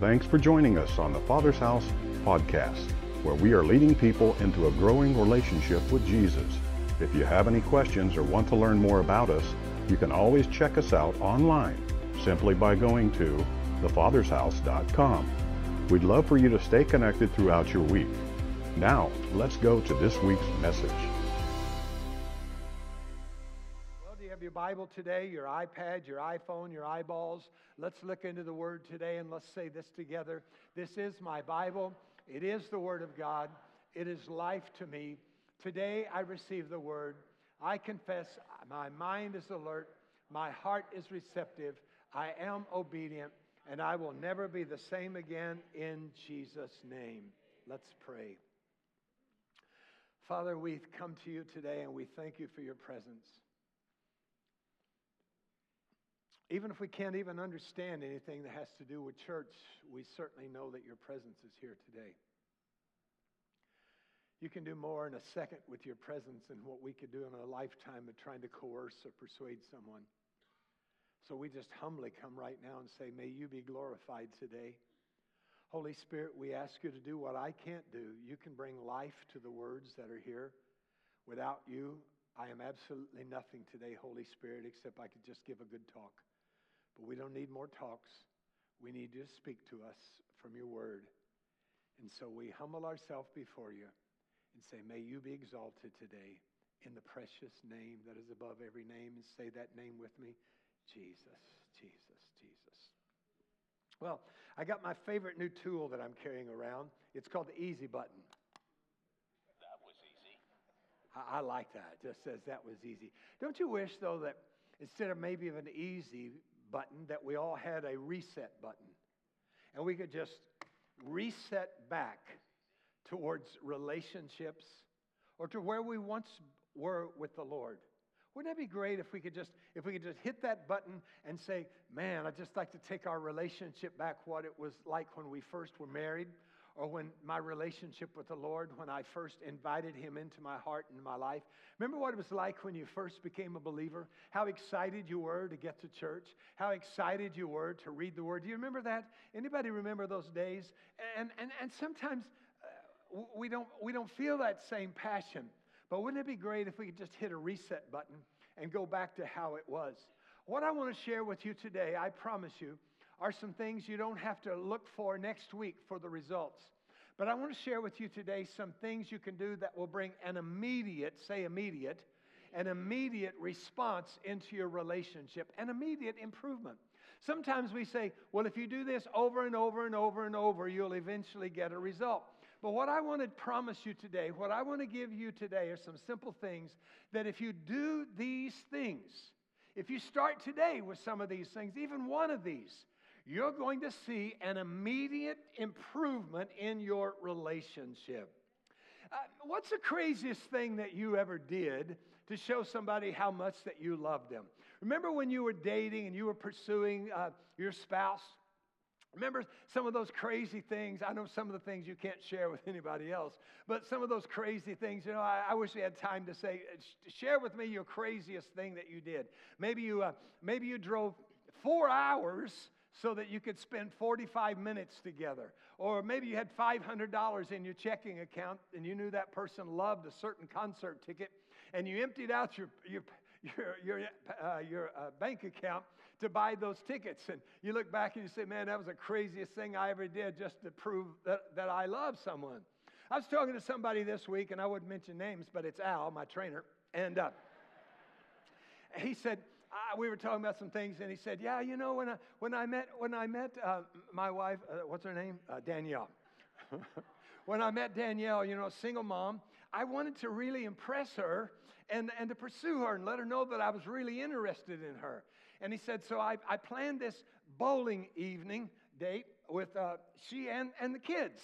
Thanks for joining us on the Father's House podcast, where we are leading people into a growing relationship with Jesus. If you have any questions or want to learn more about us, you can always check us out online simply by going to thefathershouse.com. We'd love for you to stay connected throughout your week. Now, let's go to this week's message. Bible today, your iPad, your iPhone, your eyeballs? Let's look into the Word today and let's say this together. This is my Bible. It is the Word of God. It is life to me. Today I receive the Word. I confess my mind is alert, my heart is receptive, I am obedient, and I will never be the same again in Jesus' name. Let's pray. Father, we come to you today and we thank you for your presence. Even if we can't even understand anything that has to do with church, we certainly know that your presence is here today. You can do more in a second with your presence than what we could do in a lifetime of trying to coerce or persuade someone. So we just humbly come right now and say, May you be glorified today. Holy Spirit, we ask you to do what I can't do. You can bring life to the words that are here. Without you, I am absolutely nothing today, Holy Spirit, except I could just give a good talk. But we don't need more talks. We need you to speak to us from your word. And so we humble ourselves before you and say, May you be exalted today in the precious name that is above every name. And say that name with me Jesus, Jesus, Jesus. Well, I got my favorite new tool that I'm carrying around. It's called the Easy Button. That was easy. I, I like that. It just says that was easy. Don't you wish, though, that instead of maybe of an easy button, that we all had a reset button? And we could just reset back towards relationships or to where we once were with the Lord. Wouldn't that be great if we could just if we could just hit that button and say, "Man, I'd just like to take our relationship back what it was like when we first were married." Or when my relationship with the Lord, when I first invited Him into my heart and my life. Remember what it was like when you first became a believer? How excited you were to get to church? How excited you were to read the Word? Do you remember that? Anybody remember those days? And, and, and sometimes uh, we, don't, we don't feel that same passion. But wouldn't it be great if we could just hit a reset button and go back to how it was? What I want to share with you today, I promise you, are some things you don't have to look for next week for the results. But I want to share with you today some things you can do that will bring an immediate, say immediate, an immediate response into your relationship, an immediate improvement. Sometimes we say, well, if you do this over and over and over and over, you'll eventually get a result. But what I want to promise you today, what I want to give you today are some simple things that if you do these things, if you start today with some of these things, even one of these, you're going to see an immediate improvement in your relationship. Uh, what's the craziest thing that you ever did to show somebody how much that you loved them? Remember when you were dating and you were pursuing uh, your spouse? Remember some of those crazy things? I know some of the things you can't share with anybody else, but some of those crazy things, you know, I, I wish we had time to say, share with me your craziest thing that you did. Maybe you, uh, maybe you drove four hours so that you could spend 45 minutes together. Or maybe you had $500 in your checking account and you knew that person loved a certain concert ticket and you emptied out your, your, your, your, uh, your uh, bank account to buy those tickets. And you look back and you say, man, that was the craziest thing I ever did just to prove that, that I love someone. I was talking to somebody this week, and I wouldn't mention names, but it's Al, my trainer. And uh, he said, uh, we were talking about some things, and he said, "Yeah, you know, when I when I met when I met uh, my wife, uh, what's her name, uh, Danielle. when I met Danielle, you know, a single mom, I wanted to really impress her and and to pursue her and let her know that I was really interested in her. And he said, so I, I planned this bowling evening date with uh, she and, and the kids,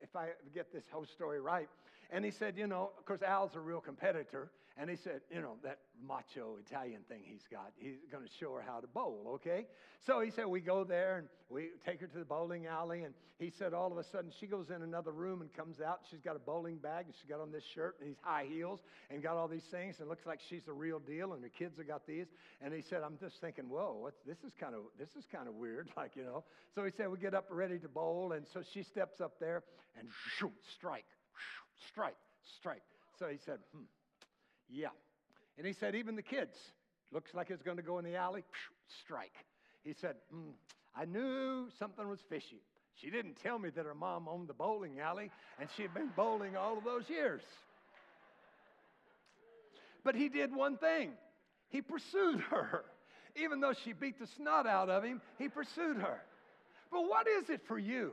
if I get this whole story right. And he said, you know, of course, Al's a real competitor. And he said, you know, that macho Italian thing he's got, he's going to show her how to bowl, okay? So he said, we go there and we take her to the bowling alley. And he said, all of a sudden, she goes in another room and comes out. She's got a bowling bag and she's got on this shirt and these high heels and got all these things. And looks like she's the real deal. And her kids have got these. And he said, I'm just thinking, whoa, this is kind of this is kind of weird, like you know. So he said, we get up ready to bowl. And so she steps up there and shoot, strike, strike, strike. So he said, hmm. Yeah. And he said, even the kids, looks like it's going to go in the alley, strike. He said, mm, I knew something was fishy. She didn't tell me that her mom owned the bowling alley, and she had been bowling all of those years. But he did one thing he pursued her. Even though she beat the snot out of him, he pursued her. But what is it for you?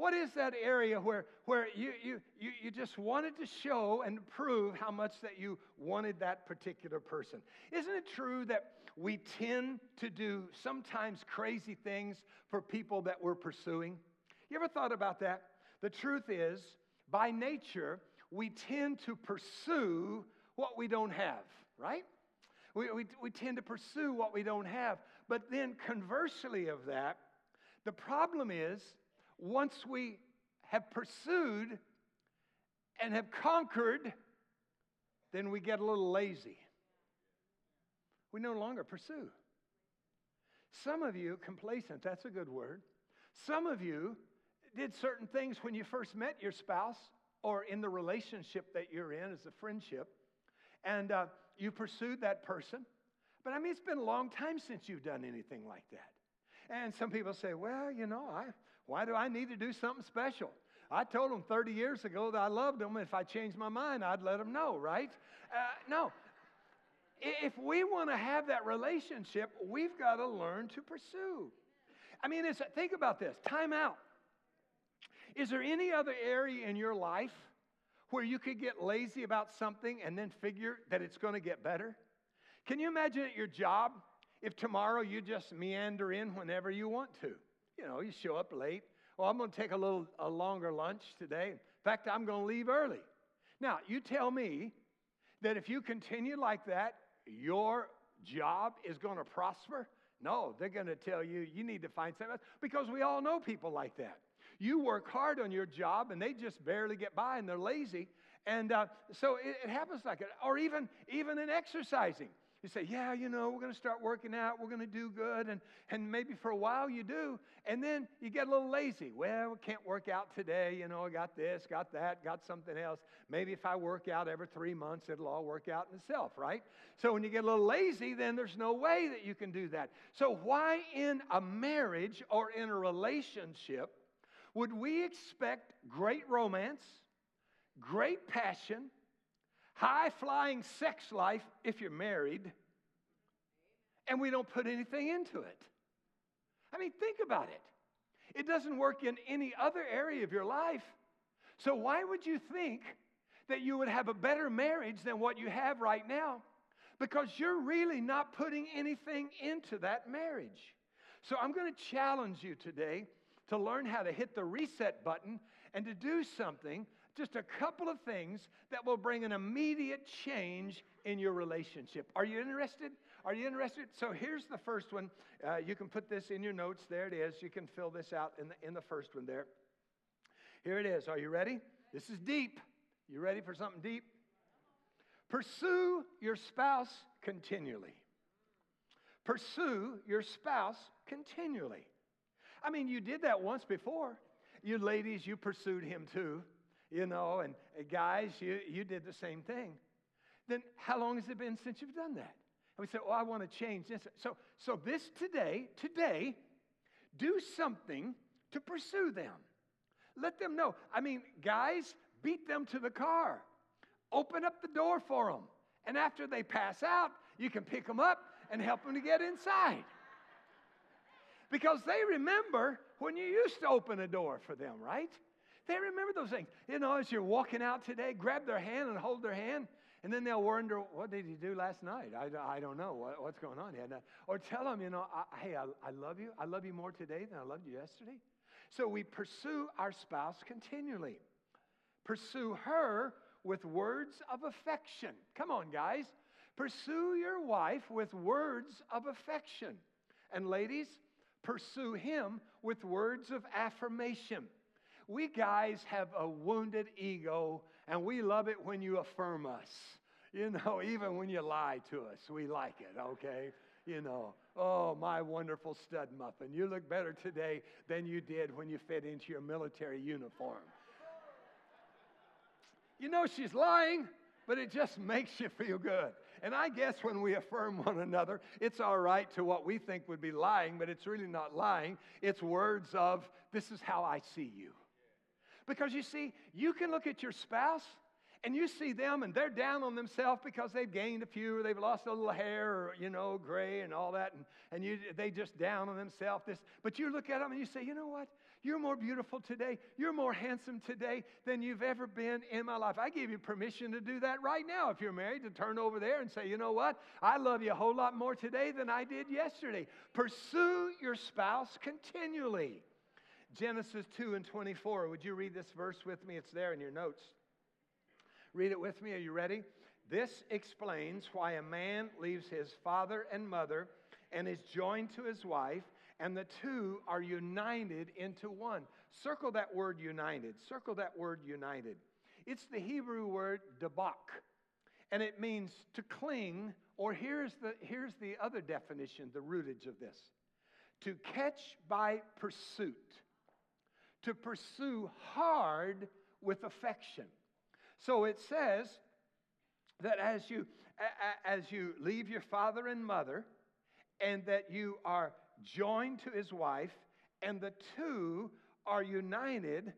What is that area where, where you, you, you, you just wanted to show and prove how much that you wanted that particular person? Isn't it true that we tend to do sometimes crazy things for people that we're pursuing? You ever thought about that? The truth is, by nature, we tend to pursue what we don't have, right? We, we, we tend to pursue what we don't have. But then, conversely of that, the problem is once we have pursued and have conquered, then we get a little lazy. We no longer pursue. Some of you, complacent, that's a good word. Some of you did certain things when you first met your spouse or in the relationship that you're in as a friendship, and uh, you pursued that person. But I mean, it's been a long time since you've done anything like that. And some people say, well, you know, I, why do I need to do something special? I told them 30 years ago that I loved them. If I changed my mind, I'd let them know, right? Uh, no. If we want to have that relationship, we've got to learn to pursue. I mean, think about this time out. Is there any other area in your life where you could get lazy about something and then figure that it's going to get better? Can you imagine at your job if tomorrow you just meander in whenever you want to? You know, you show up late. Well, I'm going to take a little a longer lunch today. In fact, I'm going to leave early. Now, you tell me that if you continue like that, your job is going to prosper? No, they're going to tell you you need to find something else because we all know people like that. You work hard on your job and they just barely get by and they're lazy. And uh, so it, it happens like it. Or even, even in exercising. You say, Yeah, you know, we're going to start working out, we're going to do good. And, and maybe for a while you do. And then you get a little lazy. Well, we can't work out today. You know, I got this, got that, got something else. Maybe if I work out every three months, it'll all work out in itself, right? So when you get a little lazy, then there's no way that you can do that. So, why in a marriage or in a relationship would we expect great romance, great passion, high flying sex life if you're married, and we don't put anything into it. I mean, think about it. It doesn't work in any other area of your life. So, why would you think that you would have a better marriage than what you have right now? Because you're really not putting anything into that marriage. So, I'm going to challenge you today to learn how to hit the reset button and to do something just a couple of things that will bring an immediate change in your relationship. Are you interested? Are you interested? So here's the first one. Uh, you can put this in your notes. There it is. You can fill this out in the, in the first one there. Here it is. Are you ready? This is deep. You ready for something deep? Pursue your spouse continually. Pursue your spouse continually. I mean, you did that once before. You ladies, you pursued him too you know, and guys, you, you did the same thing. Then how long has it been since you've done that? And we say, oh, I want to change this. So, so this today, today, do something to pursue them. Let them know. I mean, guys, beat them to the car. Open up the door for them. And after they pass out, you can pick them up and help them to get inside. Because they remember when you used to open a door for them, right? They remember those things. You know, as you're walking out today, grab their hand and hold their hand. And then they'll wonder, what did he do last night? I, I don't know. What, what's going on here? Or tell them, you know, I, hey, I, I love you. I love you more today than I loved you yesterday. So we pursue our spouse continually. Pursue her with words of affection. Come on, guys. Pursue your wife with words of affection. And ladies, pursue him with words of affirmation. We guys have a wounded ego, and we love it when you affirm us. You know, even when you lie to us, we like it, okay? You know, oh, my wonderful stud muffin, you look better today than you did when you fit into your military uniform. You know she's lying, but it just makes you feel good. And I guess when we affirm one another, it's all right to what we think would be lying, but it's really not lying. It's words of, this is how I see you. Because you see, you can look at your spouse and you see them and they're down on themselves because they've gained a few or they've lost a little hair or, you know, gray and all that. And, and you, they just down on themselves. This, but you look at them and you say, you know what? You're more beautiful today. You're more handsome today than you've ever been in my life. I give you permission to do that right now if you're married, to turn over there and say, you know what? I love you a whole lot more today than I did yesterday. Pursue your spouse continually. Genesis 2 and 24. Would you read this verse with me? It's there in your notes. Read it with me. Are you ready? This explains why a man leaves his father and mother and is joined to his wife and the two are united into one. Circle that word united. Circle that word united. It's the Hebrew word debak, and it means to cling, or here's the, here's the other definition, the rootage of this to catch by pursuit, to pursue hard with affection. So it says that as you, as you leave your father and mother, and that you are joined to his wife, and the two are united.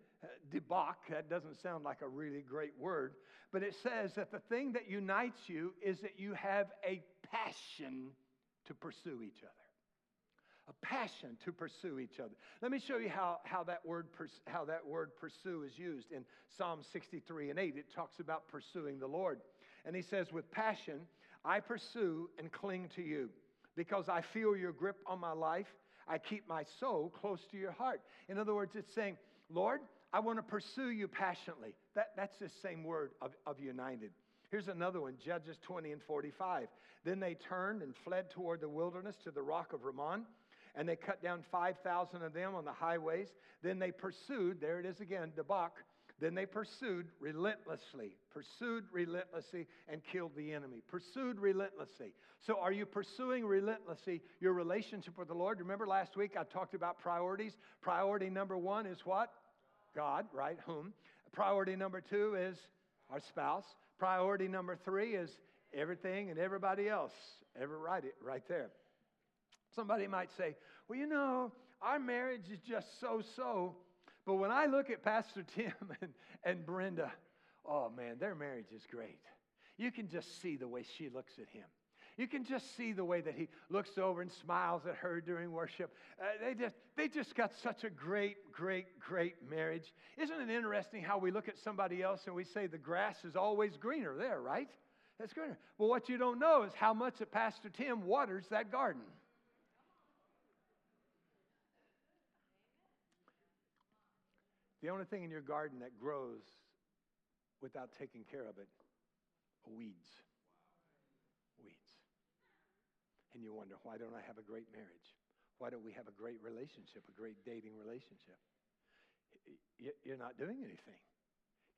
Debak, that doesn't sound like a really great word, but it says that the thing that unites you is that you have a passion to pursue each other. A passion to pursue each other. Let me show you how, how, that word, how that word pursue is used in Psalm 63 and 8. It talks about pursuing the Lord. And he says, With passion, I pursue and cling to you because I feel your grip on my life. I keep my soul close to your heart. In other words, it's saying, Lord, I want to pursue you passionately. That, that's the same word of, of united. Here's another one Judges 20 and 45. Then they turned and fled toward the wilderness to the rock of Rimmon, and they cut down 5,000 of them on the highways. Then they pursued, there it is again, Debak, then they pursued relentlessly, pursued relentlessly, and killed the enemy. Pursued relentlessly. So, are you pursuing relentlessly your relationship with the Lord? Remember last week I talked about priorities? Priority number one is what? God, right? Whom? Priority number two is our spouse. Priority number three is everything and everybody else. Ever right, right there. Somebody might say, well, you know, our marriage is just so so. But when I look at Pastor Tim and, and Brenda, oh man, their marriage is great. You can just see the way she looks at him. You can just see the way that he looks over and smiles at her during worship. Uh, they, just, they just got such a great, great, great marriage. Isn't it interesting how we look at somebody else and we say the grass is always greener there, right? That's greener. Well, what you don't know is how much that Pastor Tim waters that garden. The only thing in your garden that grows without taking care of it weeds. Weeds. And you wonder, why don't I have a great marriage? Why don't we have a great relationship, a great dating relationship? You're not doing anything.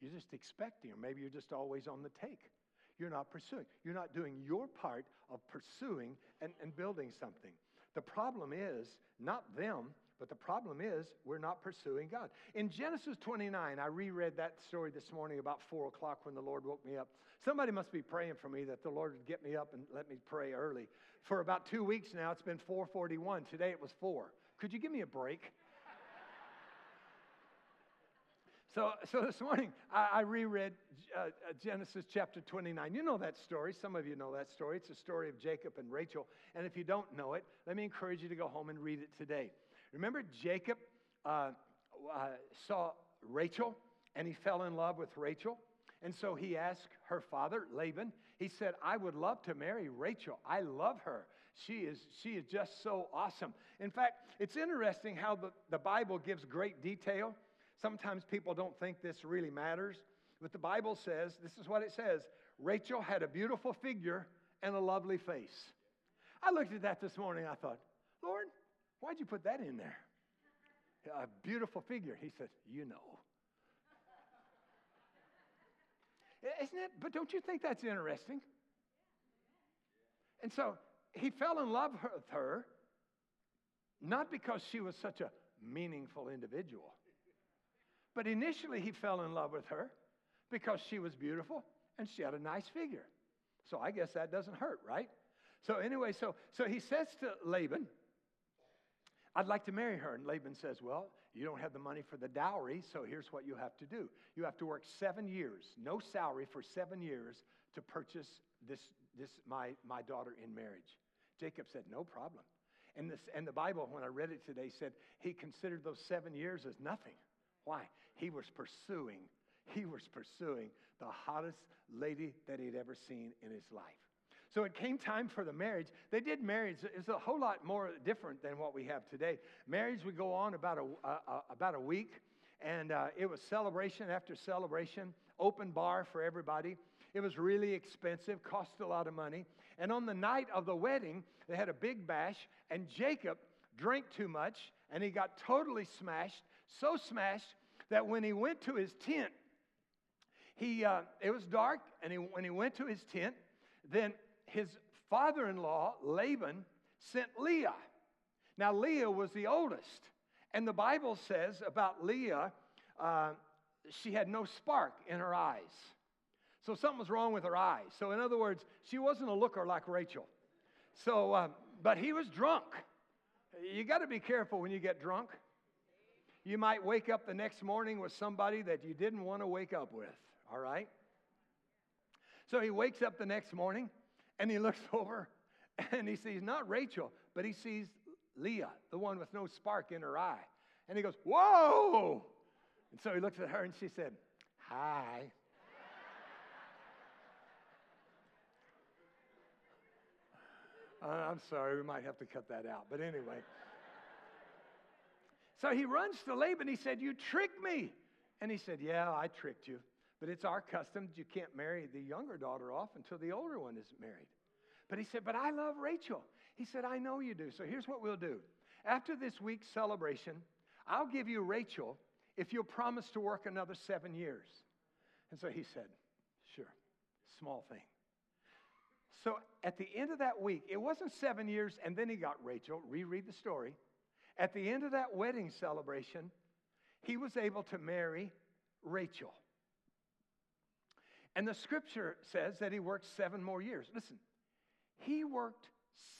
You're just expecting, or maybe you're just always on the take. You're not pursuing. You're not doing your part of pursuing and, and building something. The problem is not them, but the problem is, we're not pursuing God. In Genesis 29, I reread that story this morning about 4 o'clock when the Lord woke me up. Somebody must be praying for me that the Lord would get me up and let me pray early. For about two weeks now, it's been 441. Today it was 4. Could you give me a break? So, so this morning, I, I reread uh, uh, Genesis chapter 29. You know that story. Some of you know that story. It's a story of Jacob and Rachel. And if you don't know it, let me encourage you to go home and read it today. Remember, Jacob uh, uh, saw Rachel and he fell in love with Rachel. And so he asked her father, Laban, he said, I would love to marry Rachel. I love her. She is, she is just so awesome. In fact, it's interesting how the, the Bible gives great detail. Sometimes people don't think this really matters. But the Bible says, this is what it says Rachel had a beautiful figure and a lovely face. I looked at that this morning. I thought, why'd you put that in there? A beautiful figure. He said, You know. Isn't it? But don't you think that's interesting? And so he fell in love with her, not because she was such a meaningful individual, but initially he fell in love with her because she was beautiful and she had a nice figure. So I guess that doesn't hurt, right? So anyway, so so he says to Laban, I'd like to marry her. And Laban says, Well, you don't have the money for the dowry, so here's what you have to do. You have to work seven years, no salary for seven years to purchase this, this my, my daughter in marriage. Jacob said, No problem. And, this, and the Bible, when I read it today, said he considered those seven years as nothing. Why? He was pursuing, he was pursuing the hottest lady that he'd ever seen in his life. So it came time for the marriage. They did marriage. It's a whole lot more different than what we have today. Marriage would go on about a, about a week, and uh, it was celebration after celebration, open bar for everybody. It was really expensive, cost a lot of money. And on the night of the wedding, they had a big bash, and Jacob drank too much, and he got totally smashed, so smashed that when he went to his tent, he, uh, it was dark, and he, when he went to his tent, then his father in law, Laban, sent Leah. Now, Leah was the oldest. And the Bible says about Leah, uh, she had no spark in her eyes. So something was wrong with her eyes. So, in other words, she wasn't a looker like Rachel. So, uh, but he was drunk. You got to be careful when you get drunk. You might wake up the next morning with somebody that you didn't want to wake up with, all right? So he wakes up the next morning and he looks over and he sees not Rachel, but he sees Leah, the one with no spark in her eye. And he goes, Whoa! And so he looks at her and she said, Hi. uh, I'm sorry, we might have to cut that out. But anyway. so he runs to Laban. He said, You tricked me. And he said, Yeah, I tricked you. But it's our custom that you can't marry the younger daughter off until the older one is married. But he said, But I love Rachel. He said, I know you do. So here's what we'll do. After this week's celebration, I'll give you Rachel if you'll promise to work another seven years. And so he said, Sure, small thing. So at the end of that week, it wasn't seven years and then he got Rachel. Reread the story. At the end of that wedding celebration, he was able to marry Rachel. And the scripture says that he worked seven more years. Listen, he worked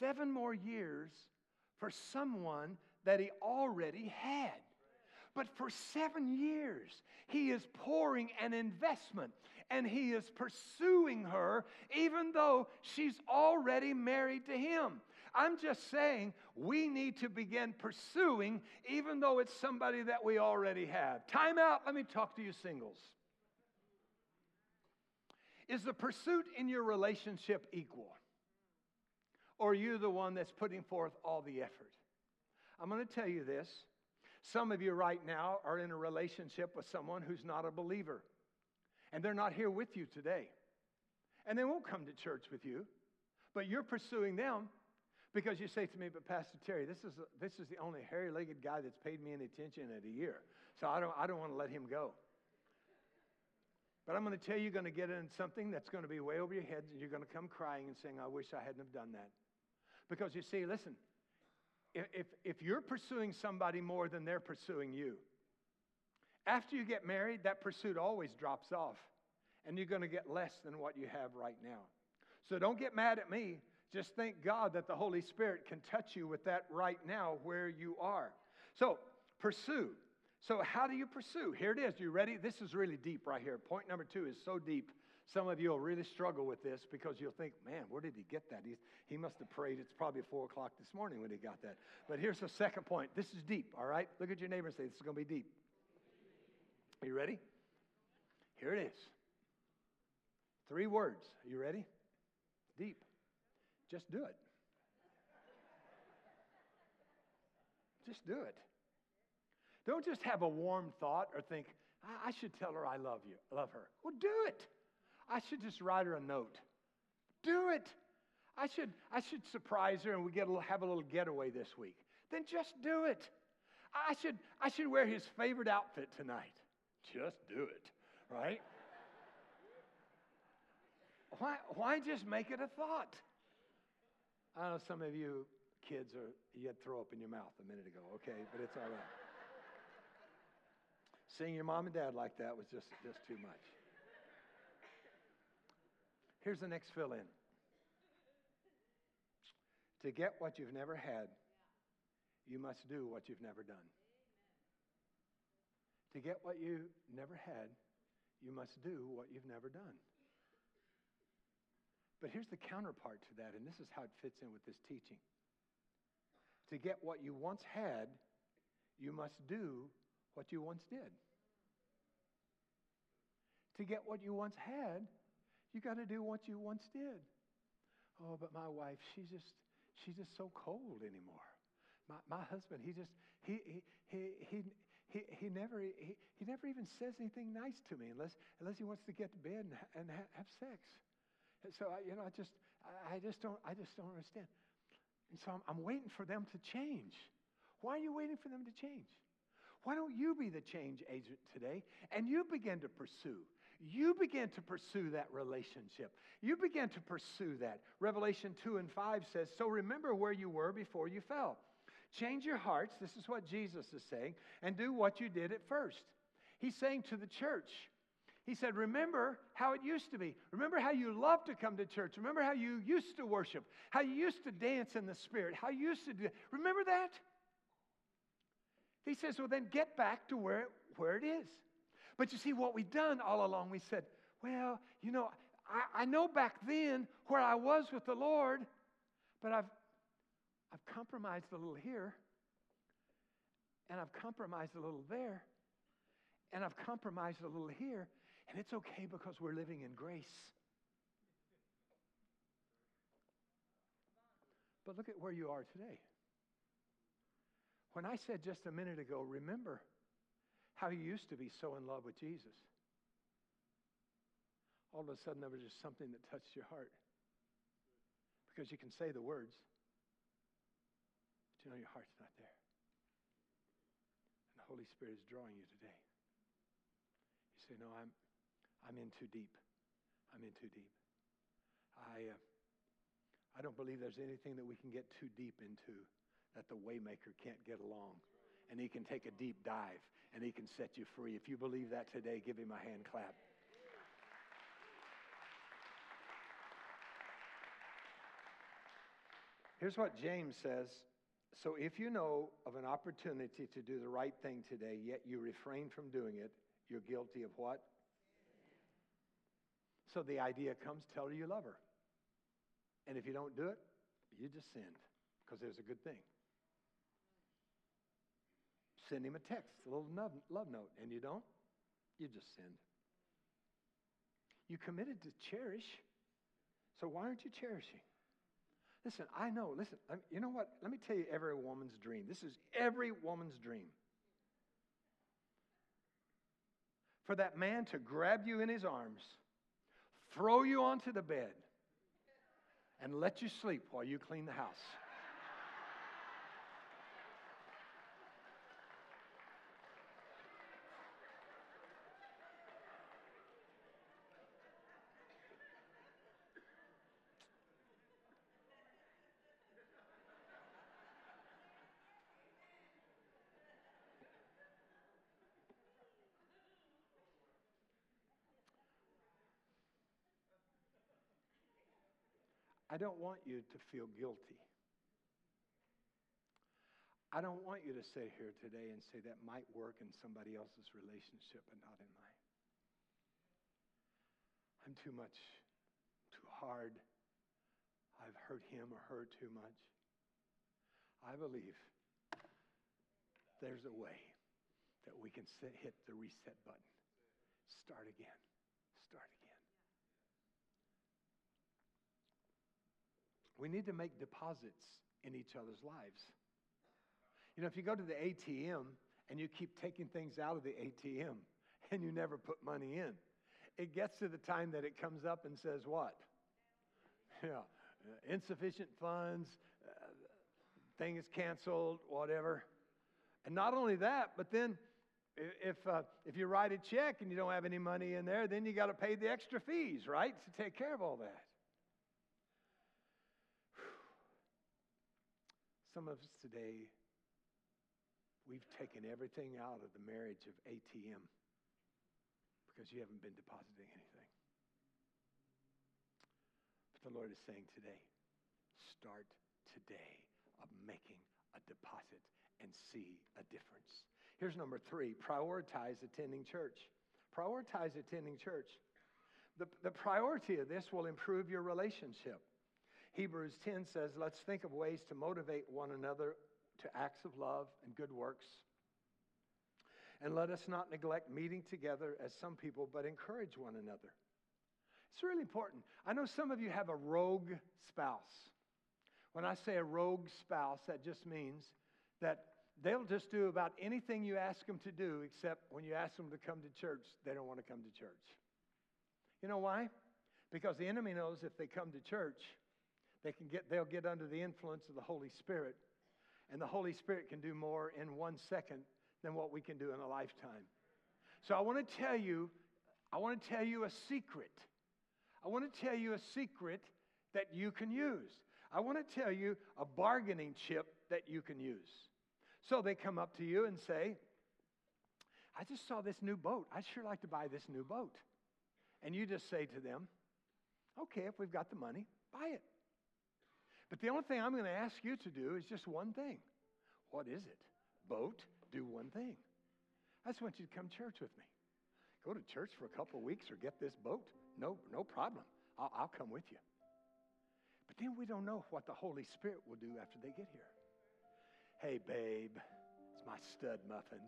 seven more years for someone that he already had. But for seven years, he is pouring an investment and he is pursuing her even though she's already married to him. I'm just saying we need to begin pursuing even though it's somebody that we already have. Time out, let me talk to you singles. Is the pursuit in your relationship equal? Or are you the one that's putting forth all the effort? I'm going to tell you this. Some of you right now are in a relationship with someone who's not a believer, and they're not here with you today. And they won't come to church with you, but you're pursuing them because you say to me, But Pastor Terry, this is, this is the only hairy legged guy that's paid me any attention in a year, so I don't, I don't want to let him go. But I'm going to tell you, you're going to get in something that's going to be way over your heads, and you're going to come crying and saying, I wish I hadn't have done that. Because you see, listen, if, if you're pursuing somebody more than they're pursuing you, after you get married, that pursuit always drops off, and you're going to get less than what you have right now. So don't get mad at me. Just thank God that the Holy Spirit can touch you with that right now where you are. So pursue. So, how do you pursue? Here it is. You ready? This is really deep right here. Point number two is so deep. Some of you will really struggle with this because you'll think, man, where did he get that? He's, he must have prayed. It's probably 4 o'clock this morning when he got that. But here's the second point. This is deep, all right? Look at your neighbor and say, this is going to be deep. Are you ready? Here it is. Three words. Are you ready? Deep. Just do it. Just do it. Don't just have a warm thought or think, I, I should tell her I love you, love her. Well, do it. I should just write her a note. Do it. I should, I should surprise her and we get a little, have a little getaway this week. Then just do it. I should, I should wear his favorite outfit tonight. Just do it, right? why, why just make it a thought? I know some of you kids are, you had throw up in your mouth a minute ago, okay, but it's all right. Seeing your mom and dad like that was just, just too much. Here's the next fill in. To get what you've never had, you must do what you've never done. To get what you never had, you must do what you've never done. But here's the counterpart to that, and this is how it fits in with this teaching. To get what you once had, you must do what you once did. To get what you once had, you got to do what you once did. Oh, but my wife, she's just she's just so cold anymore. My, my husband, he just he he he he he, never he, he never even says anything nice to me unless unless he wants to get to bed and, and ha, have sex. And so I, you know, I just I, I just don't I just don't understand. And so I'm, I'm waiting for them to change. Why are you waiting for them to change? Why don't you be the change agent today and you begin to pursue? You begin to pursue that relationship. You begin to pursue that. Revelation 2 and 5 says, So remember where you were before you fell. Change your hearts, this is what Jesus is saying, and do what you did at first. He's saying to the church, He said, Remember how it used to be. Remember how you loved to come to church. Remember how you used to worship, how you used to dance in the Spirit, how you used to do. Remember that? He says, Well, then get back to where, where it is. But you see, what we've done all along, we said, well, you know, I, I know back then where I was with the Lord, but I've, I've compromised a little here, and I've compromised a little there, and I've compromised a little here, and it's okay because we're living in grace. But look at where you are today. When I said just a minute ago, remember, how you used to be so in love with Jesus. All of a sudden, there was just something that touched your heart. Because you can say the words, but you know your heart's not there. And the Holy Spirit is drawing you today. You say, No, I'm, I'm in too deep. I'm in too deep. I, uh, I don't believe there's anything that we can get too deep into that the waymaker can't get along and he can take a deep dive and he can set you free. If you believe that today, give him a hand clap. Here's what James says. So if you know of an opportunity to do the right thing today, yet you refrain from doing it, you're guilty of what? So the idea comes tell her you love her. And if you don't do it, you just sinned because there's a good thing send him a text, a little love note, and you don't, you just send. You committed to cherish, so why aren't you cherishing? Listen, I know, listen, um, you know what? Let me tell you every woman's dream. This is every woman's dream. For that man to grab you in his arms, throw you onto the bed, and let you sleep while you clean the house. I don't want you to feel guilty. I don't want you to sit here today and say that might work in somebody else's relationship but not in mine. I'm too much, too hard. I've hurt him or her too much. I believe there's a way that we can sit, hit the reset button. Start again. Start again. We need to make deposits in each other's lives. You know, if you go to the ATM and you keep taking things out of the ATM, and you never put money in. It gets to the time that it comes up and says, What? Yeah, insufficient funds, uh, thing is canceled, whatever. And not only that, but then if, uh, if you write a check and you don't have any money in there, then you got to pay the extra fees, right, to take care of all that. Some of us today, we've taken everything out of the marriage of ATM because you haven't been depositing anything. But the Lord is saying today, start today of making a deposit and see a difference. Here's number three prioritize attending church. Prioritize attending church. The, the priority of this will improve your relationship. Hebrews 10 says, Let's think of ways to motivate one another to acts of love and good works. And let us not neglect meeting together as some people, but encourage one another. It's really important. I know some of you have a rogue spouse. When I say a rogue spouse, that just means that they'll just do about anything you ask them to do, except when you ask them to come to church, they don't want to come to church. You know why? Because the enemy knows if they come to church, they can get, they'll get under the influence of the Holy Spirit. And the Holy Spirit can do more in one second than what we can do in a lifetime. So I want to tell you, I want to tell you a secret. I want to tell you a secret that you can use. I want to tell you a bargaining chip that you can use. So they come up to you and say, I just saw this new boat. I'd sure like to buy this new boat. And you just say to them, okay, if we've got the money, buy it. But the only thing I'm going to ask you to do is just one thing. What is it? Boat, do one thing. I just want you to come church with me. Go to church for a couple of weeks or get this boat. No, no problem. I'll, I'll come with you. But then we don't know what the Holy Spirit will do after they get here. Hey, babe, it's my stud muffin.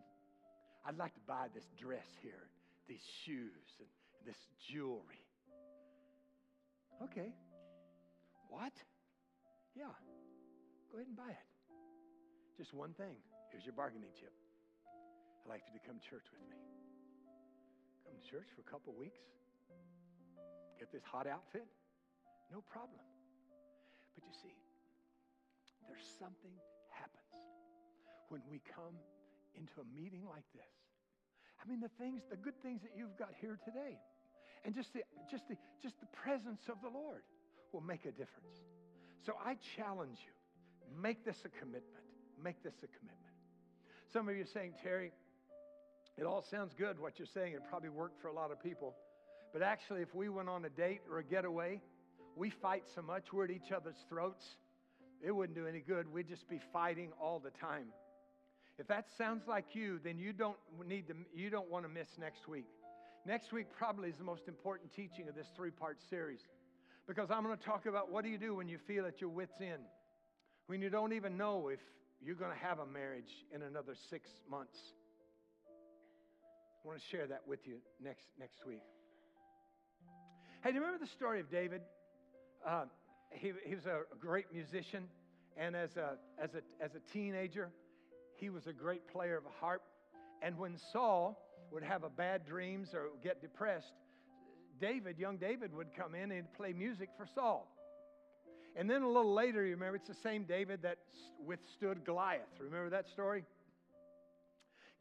I'd like to buy this dress here, these shoes, and this jewelry. Okay. What? Yeah. Go ahead and buy it. Just one thing. Here's your bargaining chip. I'd like you to come to church with me. Come to church for a couple weeks. Get this hot outfit. No problem. But you see, there's something happens when we come into a meeting like this. I mean, the things, the good things that you've got here today, and just the, just the, just the presence of the Lord will make a difference. So I challenge you, make this a commitment. Make this a commitment. Some of you are saying, Terry, it all sounds good what you're saying. It probably worked for a lot of people. But actually, if we went on a date or a getaway, we fight so much, we're at each other's throats it wouldn't do any good. We'd just be fighting all the time. If that sounds like you, then you don't need to, you don't want to miss next week. Next week probably is the most important teaching of this three part series because I'm going to talk about what do you do when you feel at your wits' end, when you don't even know if you're going to have a marriage in another six months. I want to share that with you next, next week. Hey, do you remember the story of David? Uh, he, he was a great musician, and as a, as, a, as a teenager, he was a great player of a harp. And when Saul would have a bad dreams or get depressed, David, young David, would come in and play music for Saul. And then a little later, you remember, it's the same David that withstood Goliath. Remember that story?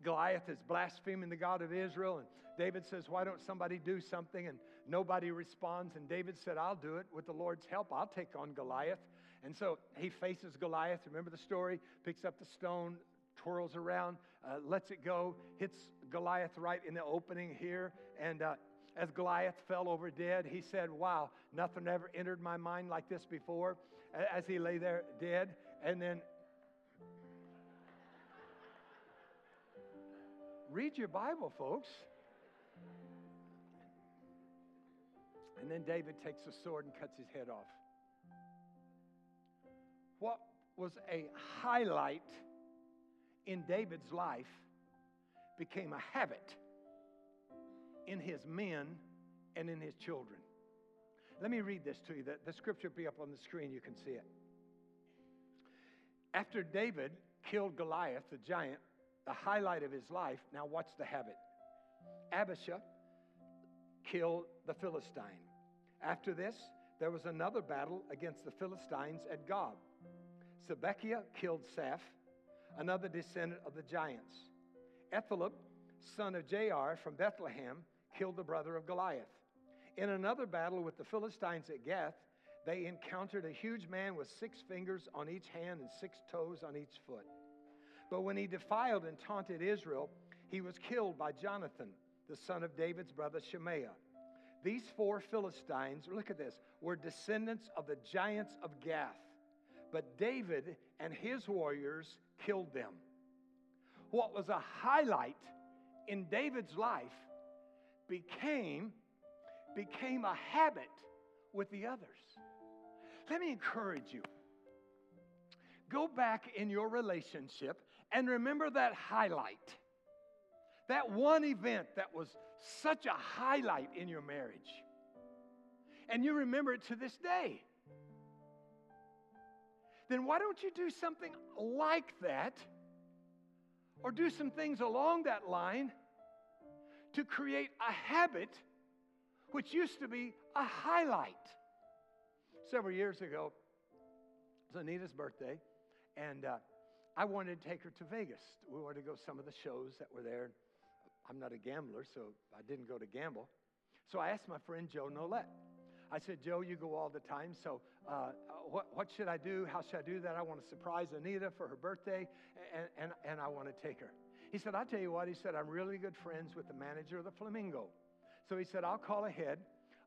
Goliath is blaspheming the God of Israel, and David says, Why don't somebody do something? And nobody responds. And David said, I'll do it with the Lord's help. I'll take on Goliath. And so he faces Goliath. Remember the story? Picks up the stone, twirls around, uh, lets it go, hits Goliath right in the opening here. And uh, as Goliath fell over dead, he said, Wow, nothing ever entered my mind like this before. As he lay there dead. And then read your Bible, folks. And then David takes a sword and cuts his head off. What was a highlight in David's life became a habit in his men and in his children. Let me read this to you. The, the scripture will be up on the screen. You can see it. After David killed Goliath, the giant, the highlight of his life, now what's the habit? Abishai killed the Philistine. After this, there was another battle against the Philistines at Gob. Zebekiah killed Saph, another descendant of the giants. Ethelib, son of Jair from Bethlehem, killed the brother of Goliath. In another battle with the Philistines at Gath, they encountered a huge man with six fingers on each hand and six toes on each foot. But when he defiled and taunted Israel, he was killed by Jonathan, the son of David's brother Shemaiah. These four Philistines, look at this, were descendants of the giants of Gath. But David and his warriors killed them. What was a highlight in David's life became, became a habit with the others. Let me encourage you. Go back in your relationship and remember that highlight. That one event that was such a highlight in your marriage. And you remember it to this day. Then why don't you do something like that or do some things along that line to create a habit which used to be a highlight? Several years ago, it was Anita's birthday, and uh, I wanted to take her to Vegas. We wanted to go some of the shows that were there. I'm not a gambler, so I didn't go to gamble. So I asked my friend Joe Nolette. I said, Joe, you go all the time, so uh, what, what should I do? How should I do that? I want to surprise Anita for her birthday, and, and, and I want to take her. He said, I'll tell you what. He said, I'm really good friends with the manager of the Flamingo. So he said, I'll call ahead.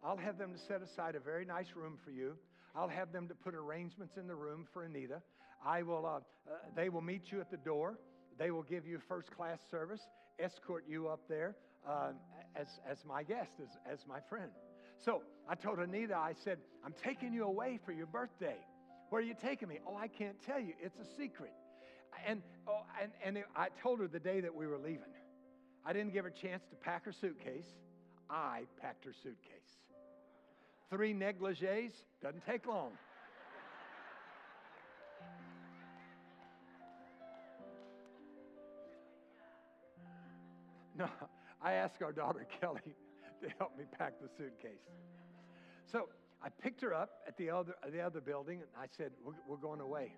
I'll have them to set aside a very nice room for you. I'll have them to put arrangements in the room for Anita. I will, uh, uh, they will meet you at the door. They will give you first class service, escort you up there uh, as, as my guest, as, as my friend. So I told Anita, I said, I'm taking you away for your birthday. Where are you taking me? Oh, I can't tell you. It's a secret. And, oh, and, and I told her the day that we were leaving. I didn't give her a chance to pack her suitcase. I packed her suitcase. Three negligees, doesn't take long. No, I asked our daughter Kelly to help me pack the suitcase. So I picked her up at the other, the other building and I said, we're, we're going away.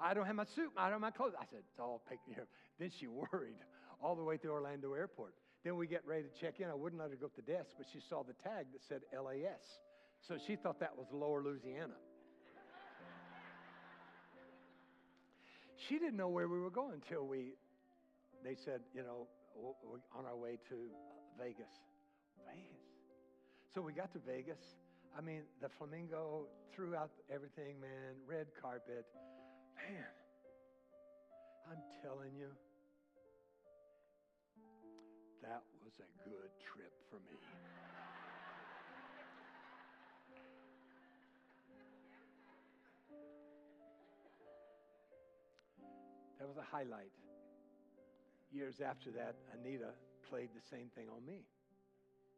I don't have my suit, I don't have my clothes. I said, It's all care of. Then she worried all the way to Orlando Airport. Then we get ready to check in. I wouldn't let her go up the desk, but she saw the tag that said LAS. So she thought that was Lower Louisiana. she didn't know where we were going until we, they said, you know, we're on our way to Vegas. Vegas. So we got to Vegas. I mean, the flamingo threw out everything, man, red carpet. Man, I'm telling you, that was a good trip for me. That was a highlight. Years after that, Anita played the same thing on me.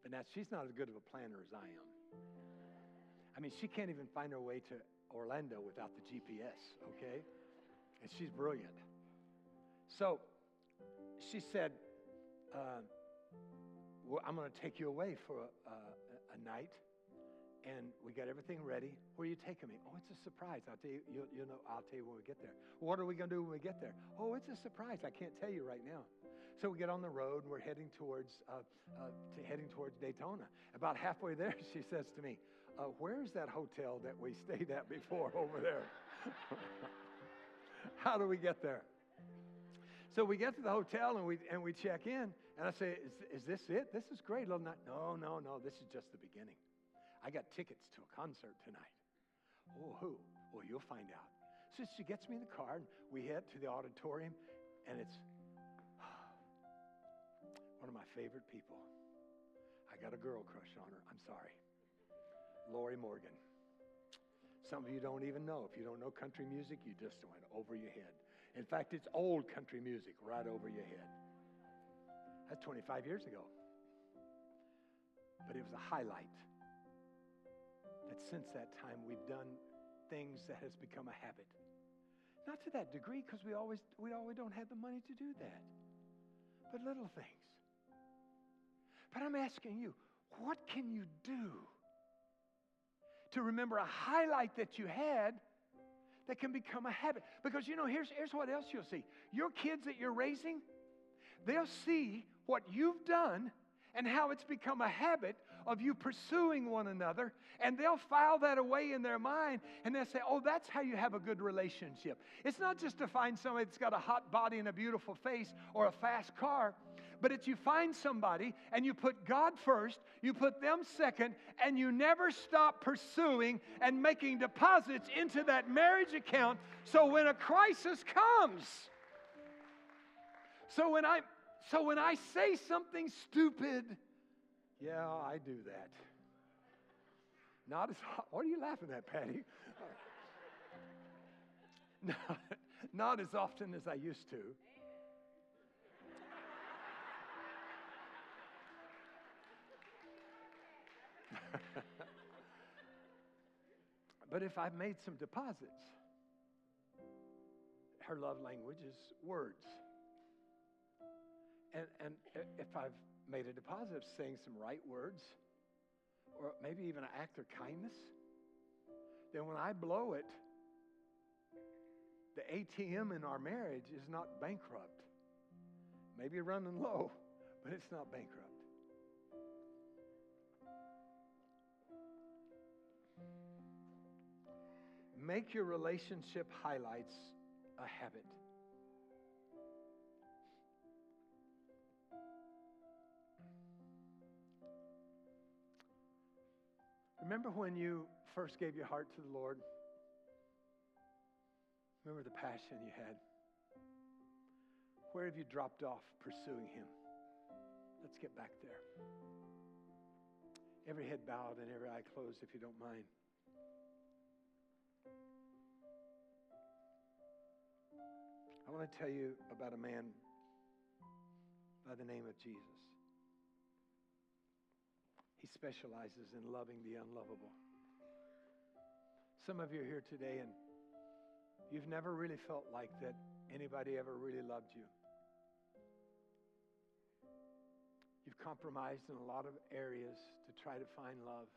But now she's not as good of a planner as I am. I mean, she can't even find her way to Orlando without the GPS, okay? And she's brilliant. So she said, uh, well, I'm going to take you away for a, a, a, night. And we got everything ready. Where are you taking me? Oh, it's a surprise. I'll tell you, you, you know, I'll tell you when we get there. What are we going to do when we get there? Oh, it's a surprise. I can't tell you right now. So we get on the road and we're heading towards, uh, uh, to heading towards Daytona. About halfway there, she says to me, uh, Where's that hotel that we stayed at before over there? How do we get there? So we get to the hotel and we, and we check in. And I say, is, is this it? This is great. Little night. No, no, no. This is just the beginning. I got tickets to a concert tonight. Oh, who? Well, you'll find out. So she gets me in the car and we head to the auditorium and it's one of my favorite people. I got a girl crush on her. I'm sorry. Lorrie Morgan. Some of you don't even know. If you don't know country music, you just went over your head. In fact, it's old country music right over your head. That's 25 years ago. But it was a highlight that since that time we've done things that has become a habit. Not to that degree because we always we always don't have the money to do that. But little things. But I'm asking you, what can you do to remember a highlight that you had that can become a habit? Because you know, here's, here's what else you'll see. Your kids that you're raising, they'll see what you've done and how it's become a habit of you pursuing one another, and they'll file that away in their mind, and they'll say, Oh, that's how you have a good relationship. It's not just to find somebody that's got a hot body and a beautiful face or a fast car, but it's you find somebody and you put God first, you put them second, and you never stop pursuing and making deposits into that marriage account so when a crisis comes, so when I so when I say something stupid, yeah, I do that. Not as what are you laughing at, Patty? not, not as often as I used to. But if I've made some deposits, her love language is words. And, and if I've made a deposit of saying some right words, or maybe even an act of kindness, then when I blow it, the ATM in our marriage is not bankrupt. Maybe running low, but it's not bankrupt. Make your relationship highlights a habit. Remember when you first gave your heart to the Lord? Remember the passion you had? Where have you dropped off pursuing Him? Let's get back there. Every head bowed and every eye closed, if you don't mind. Want to tell you about a man by the name of Jesus. He specializes in loving the unlovable. Some of you are here today and you've never really felt like that anybody ever really loved you. You've compromised in a lot of areas to try to find love.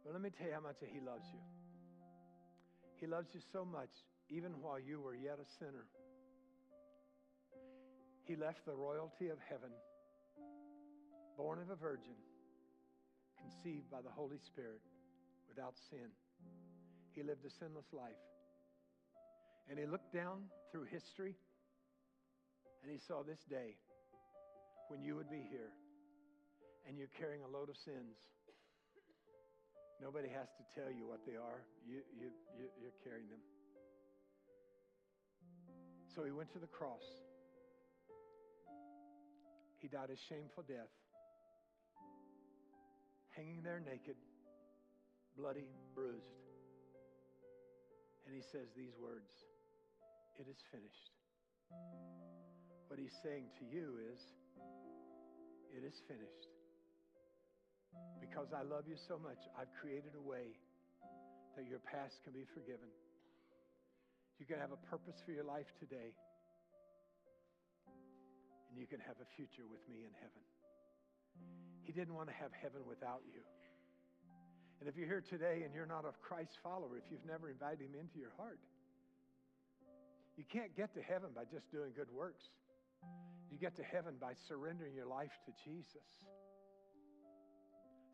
But let me tell you how much He loves you. He loves you so much, even while you were yet a sinner. He left the royalty of heaven born of a virgin, conceived by the Holy Spirit without sin. He lived a sinless life. And he looked down through history and he saw this day when you would be here and you're carrying a load of sins. Nobody has to tell you what they are, you, you, you, you're carrying them. So he went to the cross. He died a shameful death hanging there naked, bloody, bruised. And he says these words It is finished. What he's saying to you is, It is finished. Because I love you so much, I've created a way that your past can be forgiven. You can have a purpose for your life today. And you can have a future with me in heaven. He didn't want to have heaven without you. And if you're here today and you're not a Christ follower, if you've never invited him into your heart, you can't get to heaven by just doing good works. You get to heaven by surrendering your life to Jesus.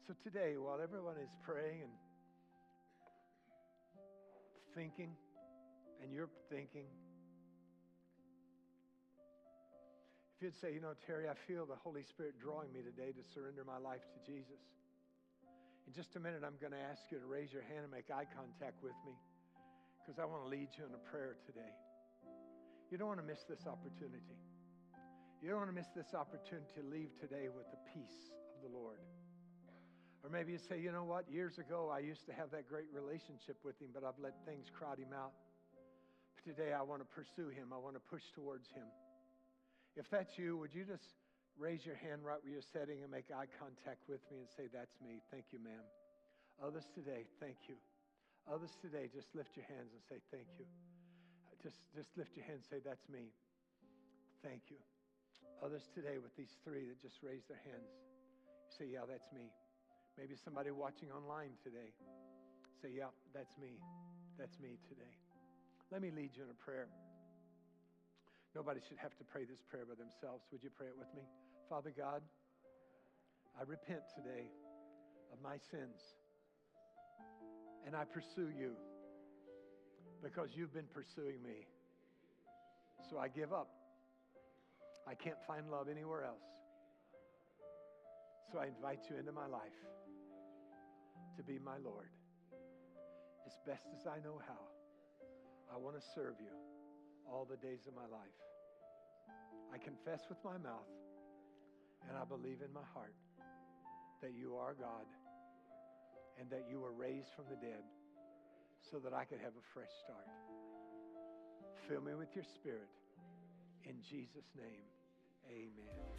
So today, while everyone is praying and thinking, and you're thinking, if you'd say, you know, Terry, I feel the Holy Spirit drawing me today to surrender my life to Jesus. In just a minute, I'm going to ask you to raise your hand and make eye contact with me because I want to lead you in a prayer today. You don't want to miss this opportunity. You don't want to miss this opportunity to leave today with the peace of the Lord. Or maybe you say, you know what, years ago I used to have that great relationship with him, but I've let things crowd him out. Today I want to pursue him, I want to push towards him. If that's you, would you just raise your hand right where you're sitting and make eye contact with me and say, That's me. Thank you, ma'am. Others today, thank you. Others today, just lift your hands and say, Thank you. Just, just lift your hand and say, That's me. Thank you. Others today with these three that just raised their hands. Say, Yeah, that's me. Maybe somebody watching online today. Say, Yeah, that's me. That's me today. Let me lead you in a prayer. Nobody should have to pray this prayer by themselves. Would you pray it with me? Father God, I repent today of my sins. And I pursue you because you've been pursuing me. So I give up. I can't find love anywhere else. So I invite you into my life to be my Lord. As best as I know how, I want to serve you all the days of my life. I confess with my mouth and I believe in my heart that you are God and that you were raised from the dead so that I could have a fresh start. Fill me with your spirit. In Jesus' name, amen.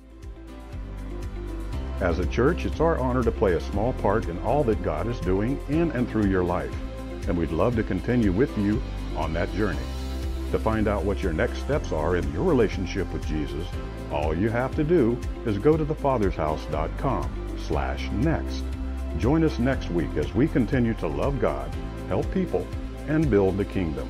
As a church, it's our honor to play a small part in all that God is doing in and through your life. And we'd love to continue with you on that journey. To find out what your next steps are in your relationship with Jesus, all you have to do is go to thefathershouse.com slash next. Join us next week as we continue to love God, help people, and build the kingdom.